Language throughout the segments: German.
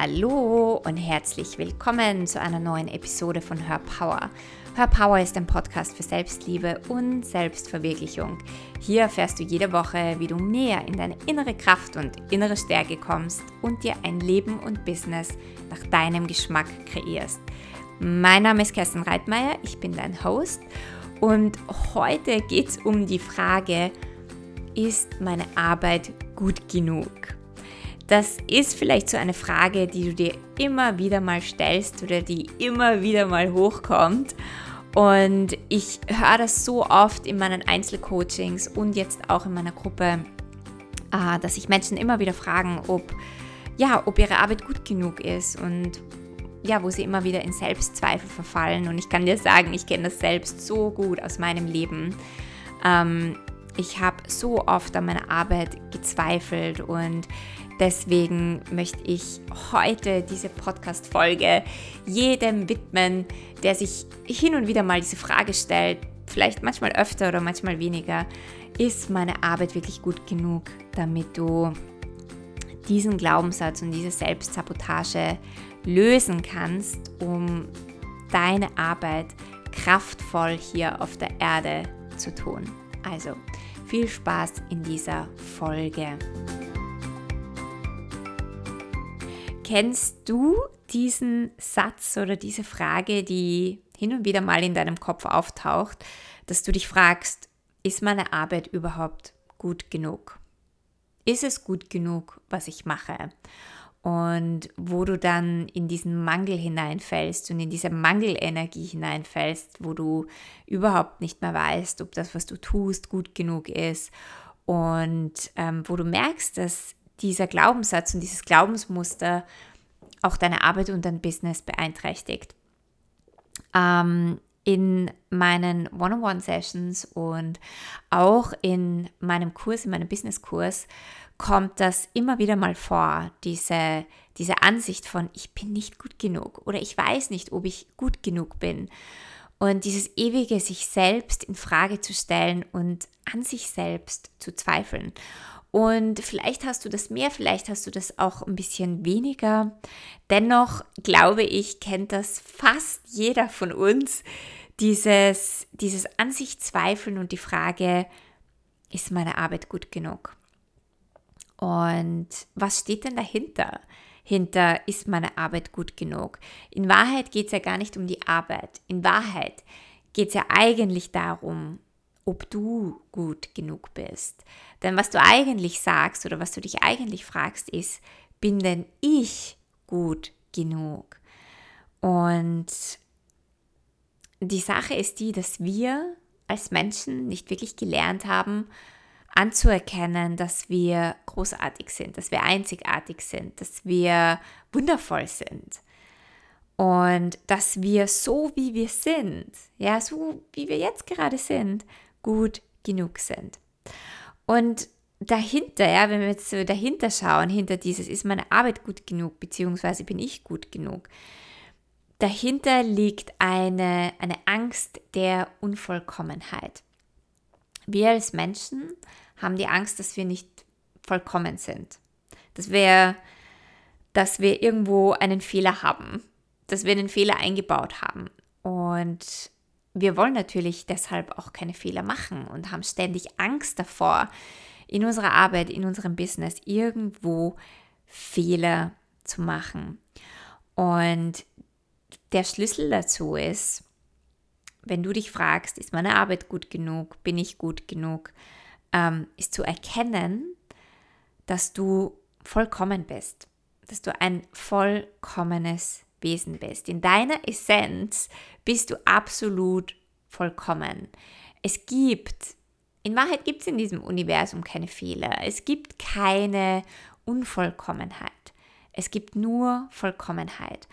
Hallo und herzlich willkommen zu einer neuen Episode von Hör Power. Hör Power ist ein Podcast für Selbstliebe und Selbstverwirklichung. Hier erfährst du jede Woche, wie du mehr in deine innere Kraft und innere Stärke kommst und dir ein Leben und Business nach deinem Geschmack kreierst. Mein Name ist Kerstin Reitmeier, ich bin dein Host und heute geht es um die Frage, ist meine Arbeit gut genug? Das ist vielleicht so eine Frage, die du dir immer wieder mal stellst oder die immer wieder mal hochkommt. Und ich höre das so oft in meinen Einzelcoachings und jetzt auch in meiner Gruppe, äh, dass sich Menschen immer wieder fragen, ob, ja, ob ihre Arbeit gut genug ist und ja, wo sie immer wieder in Selbstzweifel verfallen. Und ich kann dir sagen, ich kenne das selbst so gut aus meinem Leben. Ähm, ich habe so oft an meiner Arbeit gezweifelt und deswegen möchte ich heute diese Podcast-Folge jedem widmen, der sich hin und wieder mal diese Frage stellt, vielleicht manchmal öfter oder manchmal weniger, ist meine Arbeit wirklich gut genug, damit du diesen Glaubenssatz und diese Selbstsabotage lösen kannst, um deine Arbeit kraftvoll hier auf der Erde zu tun. Also, viel Spaß in dieser Folge. Kennst du diesen Satz oder diese Frage, die hin und wieder mal in deinem Kopf auftaucht, dass du dich fragst, ist meine Arbeit überhaupt gut genug? Ist es gut genug, was ich mache? und wo du dann in diesen Mangel hineinfällst und in diese Mangelenergie hineinfällst, wo du überhaupt nicht mehr weißt, ob das, was du tust, gut genug ist und ähm, wo du merkst, dass dieser Glaubenssatz und dieses Glaubensmuster auch deine Arbeit und dein Business beeinträchtigt. Ähm, in meinen One-on-One-Sessions und auch in meinem Kurs, in meinem Business-Kurs, kommt das immer wieder mal vor, diese, diese Ansicht von, ich bin nicht gut genug oder ich weiß nicht, ob ich gut genug bin. Und dieses ewige sich selbst in Frage zu stellen und an sich selbst zu zweifeln. Und vielleicht hast du das mehr, vielleicht hast du das auch ein bisschen weniger. Dennoch glaube ich, kennt das fast jeder von uns, dieses, dieses An sich zweifeln und die Frage, ist meine Arbeit gut genug? Und was steht denn dahinter? Hinter ist meine Arbeit gut genug? In Wahrheit geht es ja gar nicht um die Arbeit. In Wahrheit geht es ja eigentlich darum, ob du gut genug bist. Denn was du eigentlich sagst oder was du dich eigentlich fragst, ist, bin denn ich gut genug? Und die Sache ist die, dass wir als Menschen nicht wirklich gelernt haben, anzuerkennen, dass wir großartig sind, dass wir einzigartig sind, dass wir wundervoll sind und dass wir so wie wir sind, ja, so wie wir jetzt gerade sind, gut genug sind. Und dahinter, ja, wenn wir jetzt so dahinter schauen, hinter dieses, ist meine Arbeit gut genug, beziehungsweise bin ich gut genug, dahinter liegt eine, eine Angst der Unvollkommenheit. Wir als Menschen haben die Angst, dass wir nicht vollkommen sind. Dass wir, dass wir irgendwo einen Fehler haben, dass wir einen Fehler eingebaut haben. Und wir wollen natürlich deshalb auch keine Fehler machen und haben ständig Angst davor, in unserer Arbeit, in unserem Business irgendwo Fehler zu machen. Und der Schlüssel dazu ist, wenn du dich fragst, ist meine Arbeit gut genug, bin ich gut genug, ähm, ist zu erkennen, dass du vollkommen bist, dass du ein vollkommenes Wesen bist. In deiner Essenz bist du absolut vollkommen. Es gibt, in Wahrheit gibt es in diesem Universum keine Fehler. Es gibt keine Unvollkommenheit. Es gibt nur Vollkommenheit.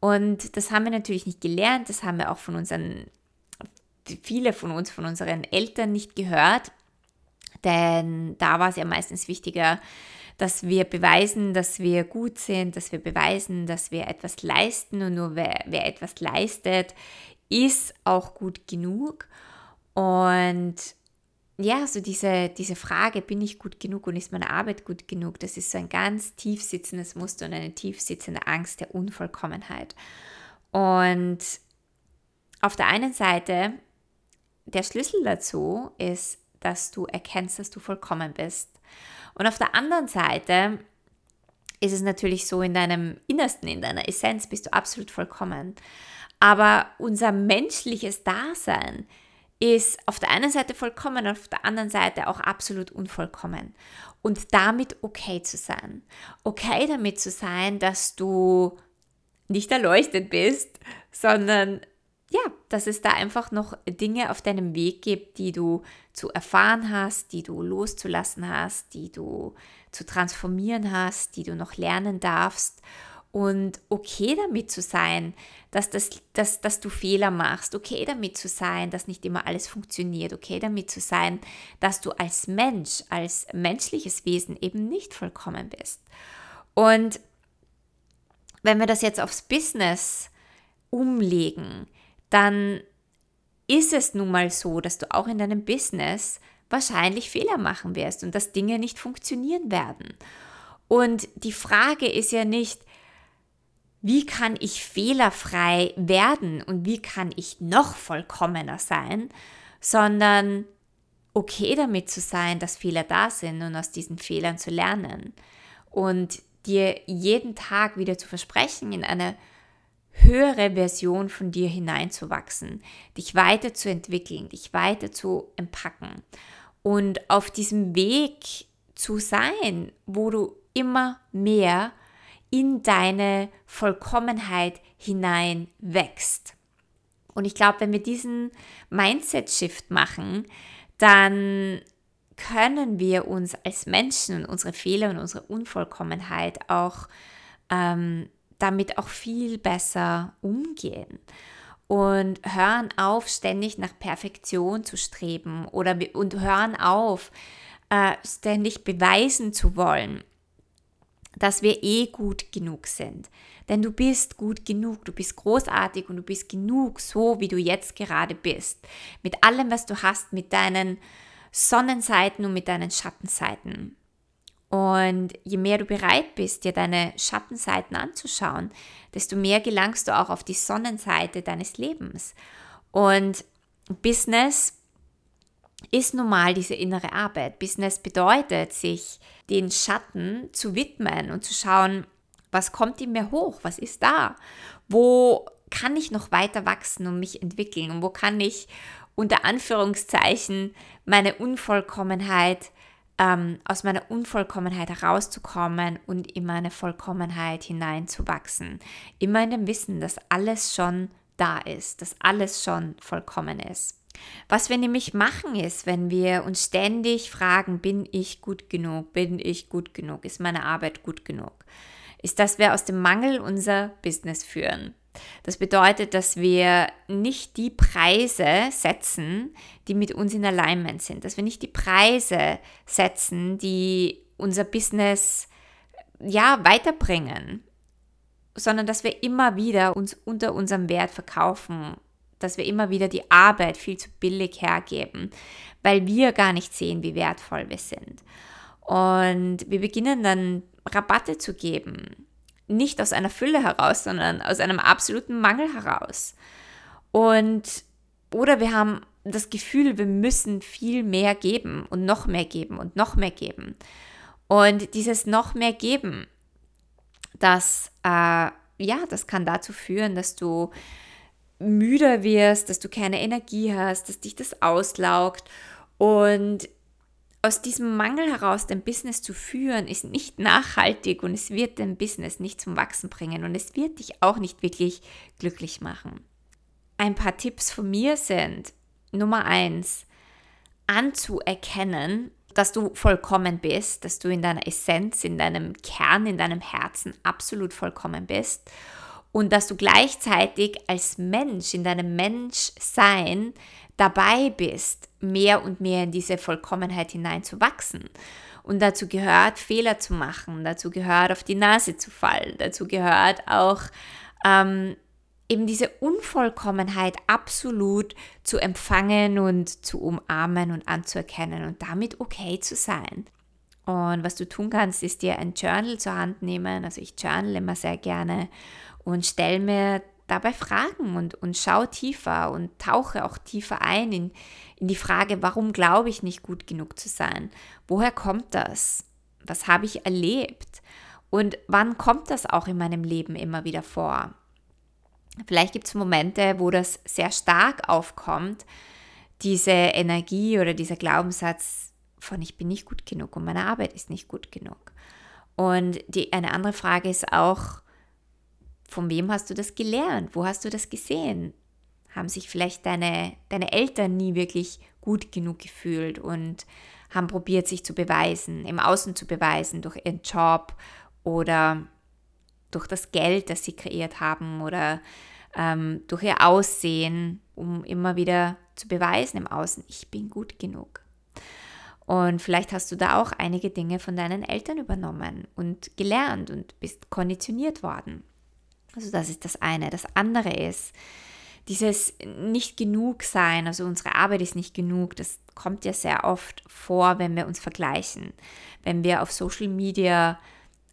Und das haben wir natürlich nicht gelernt, das haben wir auch von unseren, viele von uns, von unseren Eltern nicht gehört. Denn da war es ja meistens wichtiger, dass wir beweisen, dass wir gut sind, dass wir beweisen, dass wir etwas leisten und nur wer, wer etwas leistet, ist auch gut genug. Und ja, so diese, diese Frage, bin ich gut genug und ist meine Arbeit gut genug, das ist so ein ganz tief sitzendes Muster und eine tief sitzende Angst der Unvollkommenheit. Und auf der einen Seite, der Schlüssel dazu ist, dass du erkennst, dass du vollkommen bist. Und auf der anderen Seite ist es natürlich so, in deinem Innersten, in deiner Essenz bist du absolut vollkommen. Aber unser menschliches Dasein ist auf der einen Seite vollkommen, auf der anderen Seite auch absolut unvollkommen. Und damit okay zu sein. Okay damit zu sein, dass du nicht erleuchtet bist, sondern ja, dass es da einfach noch Dinge auf deinem Weg gibt, die du zu erfahren hast, die du loszulassen hast, die du zu transformieren hast, die du noch lernen darfst. Und okay damit zu sein, dass, das, dass, dass du Fehler machst, okay damit zu sein, dass nicht immer alles funktioniert, okay damit zu sein, dass du als Mensch, als menschliches Wesen eben nicht vollkommen bist. Und wenn wir das jetzt aufs Business umlegen, dann ist es nun mal so, dass du auch in deinem Business wahrscheinlich Fehler machen wirst und dass Dinge nicht funktionieren werden. Und die Frage ist ja nicht, wie kann ich fehlerfrei werden und wie kann ich noch vollkommener sein, sondern okay damit zu sein, dass Fehler da sind und aus diesen Fehlern zu lernen und dir jeden Tag wieder zu versprechen, in eine höhere Version von dir hineinzuwachsen, dich weiterzuentwickeln, dich weiter zu empacken und auf diesem Weg zu sein, wo du immer mehr in deine Vollkommenheit hinein wächst. Und ich glaube, wenn wir diesen Mindset-Shift machen, dann können wir uns als Menschen und unsere Fehler und unsere Unvollkommenheit auch ähm, damit auch viel besser umgehen und hören auf, ständig nach Perfektion zu streben oder und hören auf, äh, ständig beweisen zu wollen, dass wir eh gut genug sind. Denn du bist gut genug, du bist großartig und du bist genug, so wie du jetzt gerade bist. Mit allem, was du hast, mit deinen Sonnenseiten und mit deinen Schattenseiten. Und je mehr du bereit bist, dir deine Schattenseiten anzuschauen, desto mehr gelangst du auch auf die Sonnenseite deines Lebens. Und Business ist normal diese innere Arbeit. Business bedeutet, sich den Schatten zu widmen und zu schauen, was kommt in mir hoch, was ist da, wo kann ich noch weiter wachsen und mich entwickeln und wo kann ich unter Anführungszeichen meine Unvollkommenheit ähm, aus meiner Unvollkommenheit herauszukommen und in meine Vollkommenheit hineinzuwachsen. Immer in dem Wissen, dass alles schon da ist, dass alles schon vollkommen ist. Was wir nämlich machen ist, wenn wir uns ständig fragen, bin ich gut genug, bin ich gut genug, ist meine Arbeit gut genug, ist, dass wir aus dem Mangel unser Business führen. Das bedeutet, dass wir nicht die Preise setzen, die mit uns in Alignment sind, dass wir nicht die Preise setzen, die unser Business ja weiterbringen, sondern dass wir immer wieder uns unter unserem Wert verkaufen, dass wir immer wieder die Arbeit viel zu billig hergeben, weil wir gar nicht sehen, wie wertvoll wir sind. Und wir beginnen dann Rabatte zu geben, nicht aus einer Fülle heraus, sondern aus einem absoluten Mangel heraus. Und oder wir haben das Gefühl, wir müssen viel mehr geben und noch mehr geben und noch mehr geben. Und dieses noch mehr geben, das, äh, ja, das kann dazu führen, dass du müder wirst, dass du keine Energie hast, dass dich das auslaugt. Und aus diesem Mangel heraus dein Business zu führen, ist nicht nachhaltig und es wird dein Business nicht zum Wachsen bringen und es wird dich auch nicht wirklich glücklich machen. Ein paar Tipps von mir sind, Nummer eins, anzuerkennen, dass du vollkommen bist, dass du in deiner Essenz, in deinem Kern, in deinem Herzen absolut vollkommen bist und dass du gleichzeitig als Mensch in deinem Menschsein dabei bist, mehr und mehr in diese Vollkommenheit hineinzuwachsen. Und dazu gehört, Fehler zu machen, dazu gehört, auf die Nase zu fallen, dazu gehört auch, ähm, eben diese Unvollkommenheit absolut zu empfangen und zu umarmen und anzuerkennen und damit okay zu sein. Und was du tun kannst, ist dir ein Journal zur Hand nehmen. Also ich journal immer sehr gerne und stelle mir dabei Fragen und, und schau tiefer und tauche auch tiefer ein in, in die Frage, warum glaube ich nicht gut genug zu sein? Woher kommt das? Was habe ich erlebt? Und wann kommt das auch in meinem Leben immer wieder vor? Vielleicht gibt es Momente, wo das sehr stark aufkommt, diese Energie oder dieser Glaubenssatz von ich bin nicht gut genug und meine Arbeit ist nicht gut genug. Und die, eine andere Frage ist auch, von wem hast du das gelernt? Wo hast du das gesehen? Haben sich vielleicht deine, deine Eltern nie wirklich gut genug gefühlt und haben probiert, sich zu beweisen, im Außen zu beweisen, durch ihren Job oder durch das Geld, das sie kreiert haben oder ähm, durch ihr Aussehen, um immer wieder zu beweisen im Außen, ich bin gut genug. Und vielleicht hast du da auch einige Dinge von deinen Eltern übernommen und gelernt und bist konditioniert worden. Also das ist das eine. Das andere ist, dieses nicht genug sein, also unsere Arbeit ist nicht genug, das kommt ja sehr oft vor, wenn wir uns vergleichen. Wenn wir auf Social Media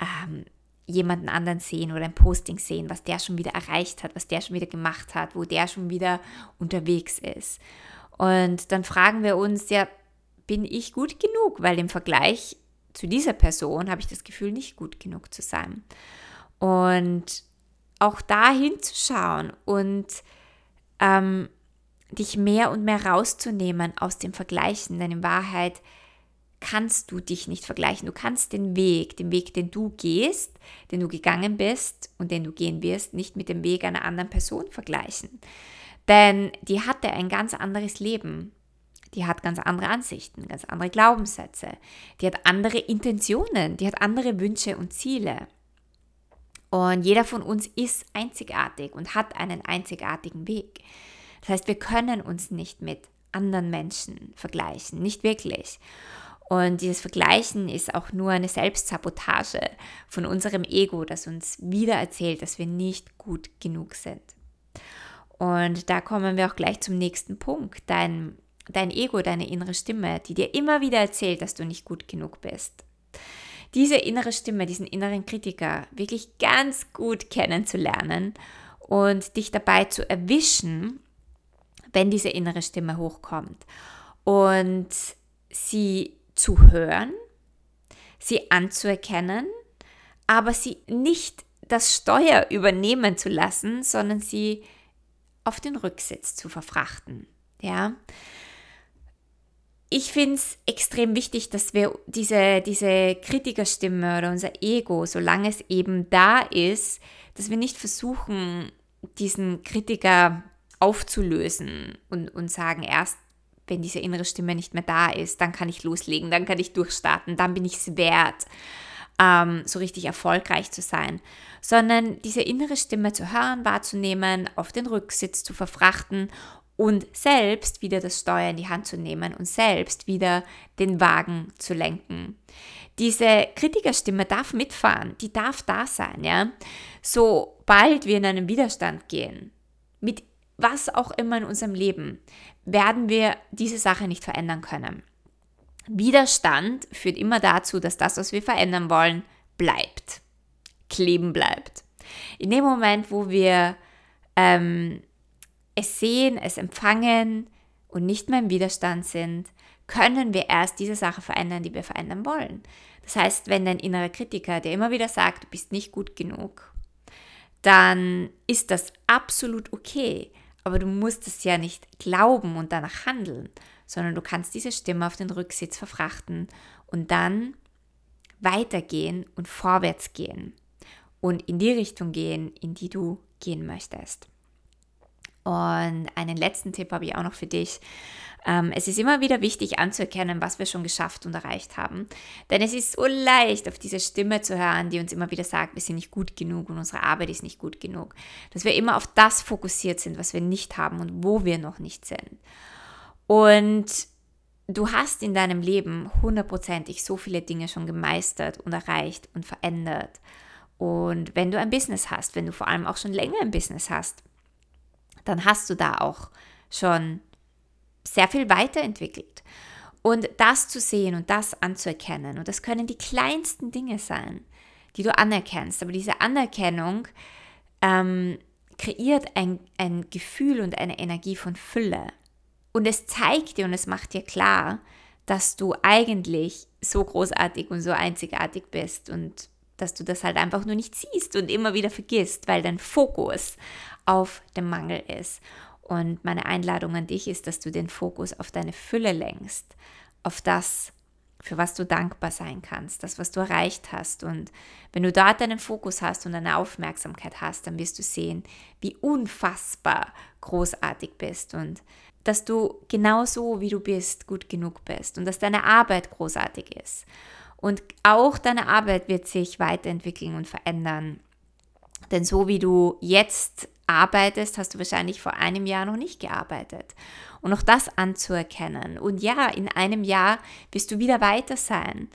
ähm, jemanden anderen sehen oder ein Posting sehen, was der schon wieder erreicht hat, was der schon wieder gemacht hat, wo der schon wieder unterwegs ist. Und dann fragen wir uns, ja, bin ich gut genug? Weil im Vergleich zu dieser Person habe ich das Gefühl, nicht gut genug zu sein. Und auch da hinzuschauen und ähm, dich mehr und mehr rauszunehmen aus dem Vergleichen, denn in Wahrheit kannst du dich nicht vergleichen. Du kannst den Weg, den Weg, den du gehst, den du gegangen bist und den du gehen wirst, nicht mit dem Weg einer anderen Person vergleichen. Denn die hatte ein ganz anderes Leben. Die hat ganz andere Ansichten, ganz andere Glaubenssätze. Die hat andere Intentionen, die hat andere Wünsche und Ziele. Und jeder von uns ist einzigartig und hat einen einzigartigen Weg. Das heißt, wir können uns nicht mit anderen Menschen vergleichen, nicht wirklich. Und dieses Vergleichen ist auch nur eine Selbstsabotage von unserem Ego, das uns wieder erzählt, dass wir nicht gut genug sind. Und da kommen wir auch gleich zum nächsten Punkt. Dein, dein Ego, deine innere Stimme, die dir immer wieder erzählt, dass du nicht gut genug bist diese innere Stimme, diesen inneren Kritiker wirklich ganz gut kennenzulernen und dich dabei zu erwischen, wenn diese innere Stimme hochkommt und sie zu hören, sie anzuerkennen, aber sie nicht das Steuer übernehmen zu lassen, sondern sie auf den Rücksitz zu verfrachten. Ja, ich finde es extrem wichtig, dass wir diese, diese Kritikerstimme oder unser Ego, solange es eben da ist, dass wir nicht versuchen, diesen Kritiker aufzulösen und, und sagen, erst wenn diese innere Stimme nicht mehr da ist, dann kann ich loslegen, dann kann ich durchstarten, dann bin ich es wert, ähm, so richtig erfolgreich zu sein, sondern diese innere Stimme zu hören, wahrzunehmen, auf den Rücksitz zu verfrachten und selbst wieder das Steuer in die Hand zu nehmen und selbst wieder den Wagen zu lenken. Diese Kritikerstimme darf mitfahren, die darf da sein, ja. Sobald wir in einen Widerstand gehen, mit was auch immer in unserem Leben, werden wir diese Sache nicht verändern können. Widerstand führt immer dazu, dass das, was wir verändern wollen, bleibt, kleben bleibt. In dem Moment, wo wir ähm, es sehen, es empfangen und nicht mehr im Widerstand sind, können wir erst diese Sache verändern, die wir verändern wollen. Das heißt, wenn dein innerer Kritiker dir immer wieder sagt, du bist nicht gut genug, dann ist das absolut okay. Aber du musst es ja nicht glauben und danach handeln, sondern du kannst diese Stimme auf den Rücksitz verfrachten und dann weitergehen und vorwärts gehen und in die Richtung gehen, in die du gehen möchtest. Und einen letzten Tipp habe ich auch noch für dich. Ähm, es ist immer wieder wichtig anzuerkennen, was wir schon geschafft und erreicht haben. Denn es ist so leicht, auf diese Stimme zu hören, die uns immer wieder sagt, wir sind nicht gut genug und unsere Arbeit ist nicht gut genug. Dass wir immer auf das fokussiert sind, was wir nicht haben und wo wir noch nicht sind. Und du hast in deinem Leben hundertprozentig so viele Dinge schon gemeistert und erreicht und verändert. Und wenn du ein Business hast, wenn du vor allem auch schon länger ein Business hast, dann hast du da auch schon sehr viel weiterentwickelt. Und das zu sehen und das anzuerkennen, und das können die kleinsten Dinge sein, die du anerkennst, aber diese Anerkennung ähm, kreiert ein, ein Gefühl und eine Energie von Fülle. Und es zeigt dir und es macht dir klar, dass du eigentlich so großartig und so einzigartig bist und dass du das halt einfach nur nicht siehst und immer wieder vergisst, weil dein Fokus auf dem Mangel ist. Und meine Einladung an dich ist, dass du den Fokus auf deine Fülle lenkst, auf das, für was du dankbar sein kannst, das, was du erreicht hast. Und wenn du dort deinen Fokus hast und deine Aufmerksamkeit hast, dann wirst du sehen, wie unfassbar großartig bist und dass du genauso wie du bist gut genug bist und dass deine Arbeit großartig ist. Und auch deine Arbeit wird sich weiterentwickeln und verändern. Denn so wie du jetzt arbeitest, hast du wahrscheinlich vor einem Jahr noch nicht gearbeitet. Und auch das anzuerkennen. Und ja, in einem Jahr wirst du wieder weiter sein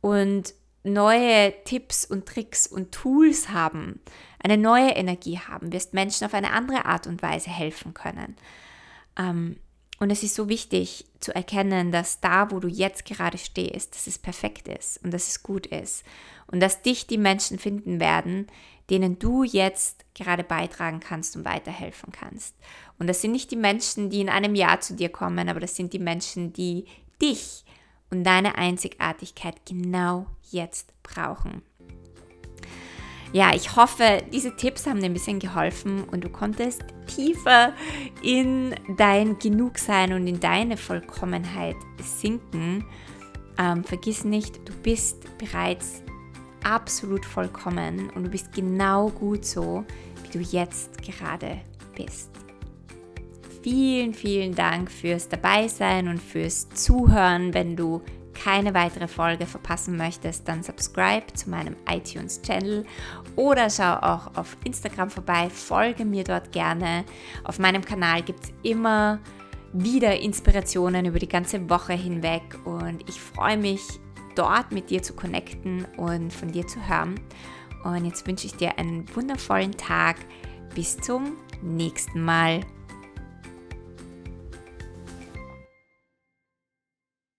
und neue Tipps und Tricks und Tools haben, eine neue Energie haben, wirst Menschen auf eine andere Art und Weise helfen können. Ähm, und es ist so wichtig zu erkennen, dass da, wo du jetzt gerade stehst, dass es perfekt ist und dass es gut ist. Und dass dich die Menschen finden werden, denen du jetzt gerade beitragen kannst und weiterhelfen kannst. Und das sind nicht die Menschen, die in einem Jahr zu dir kommen, aber das sind die Menschen, die dich und deine Einzigartigkeit genau jetzt brauchen. Ja, ich hoffe, diese Tipps haben dir ein bisschen geholfen und du konntest tiefer in dein Genugsein und in deine Vollkommenheit sinken. Ähm, vergiss nicht, du bist bereits absolut vollkommen und du bist genau gut so, wie du jetzt gerade bist. Vielen, vielen Dank fürs Dabeisein und fürs Zuhören. Wenn du keine weitere Folge verpassen möchtest, dann subscribe zu meinem iTunes-Channel oder schau auch auf Instagram vorbei, folge mir dort gerne. Auf meinem Kanal gibt es immer wieder Inspirationen über die ganze Woche hinweg und ich freue mich dort mit dir zu connecten und von dir zu hören. Und jetzt wünsche ich dir einen wundervollen Tag. Bis zum nächsten Mal.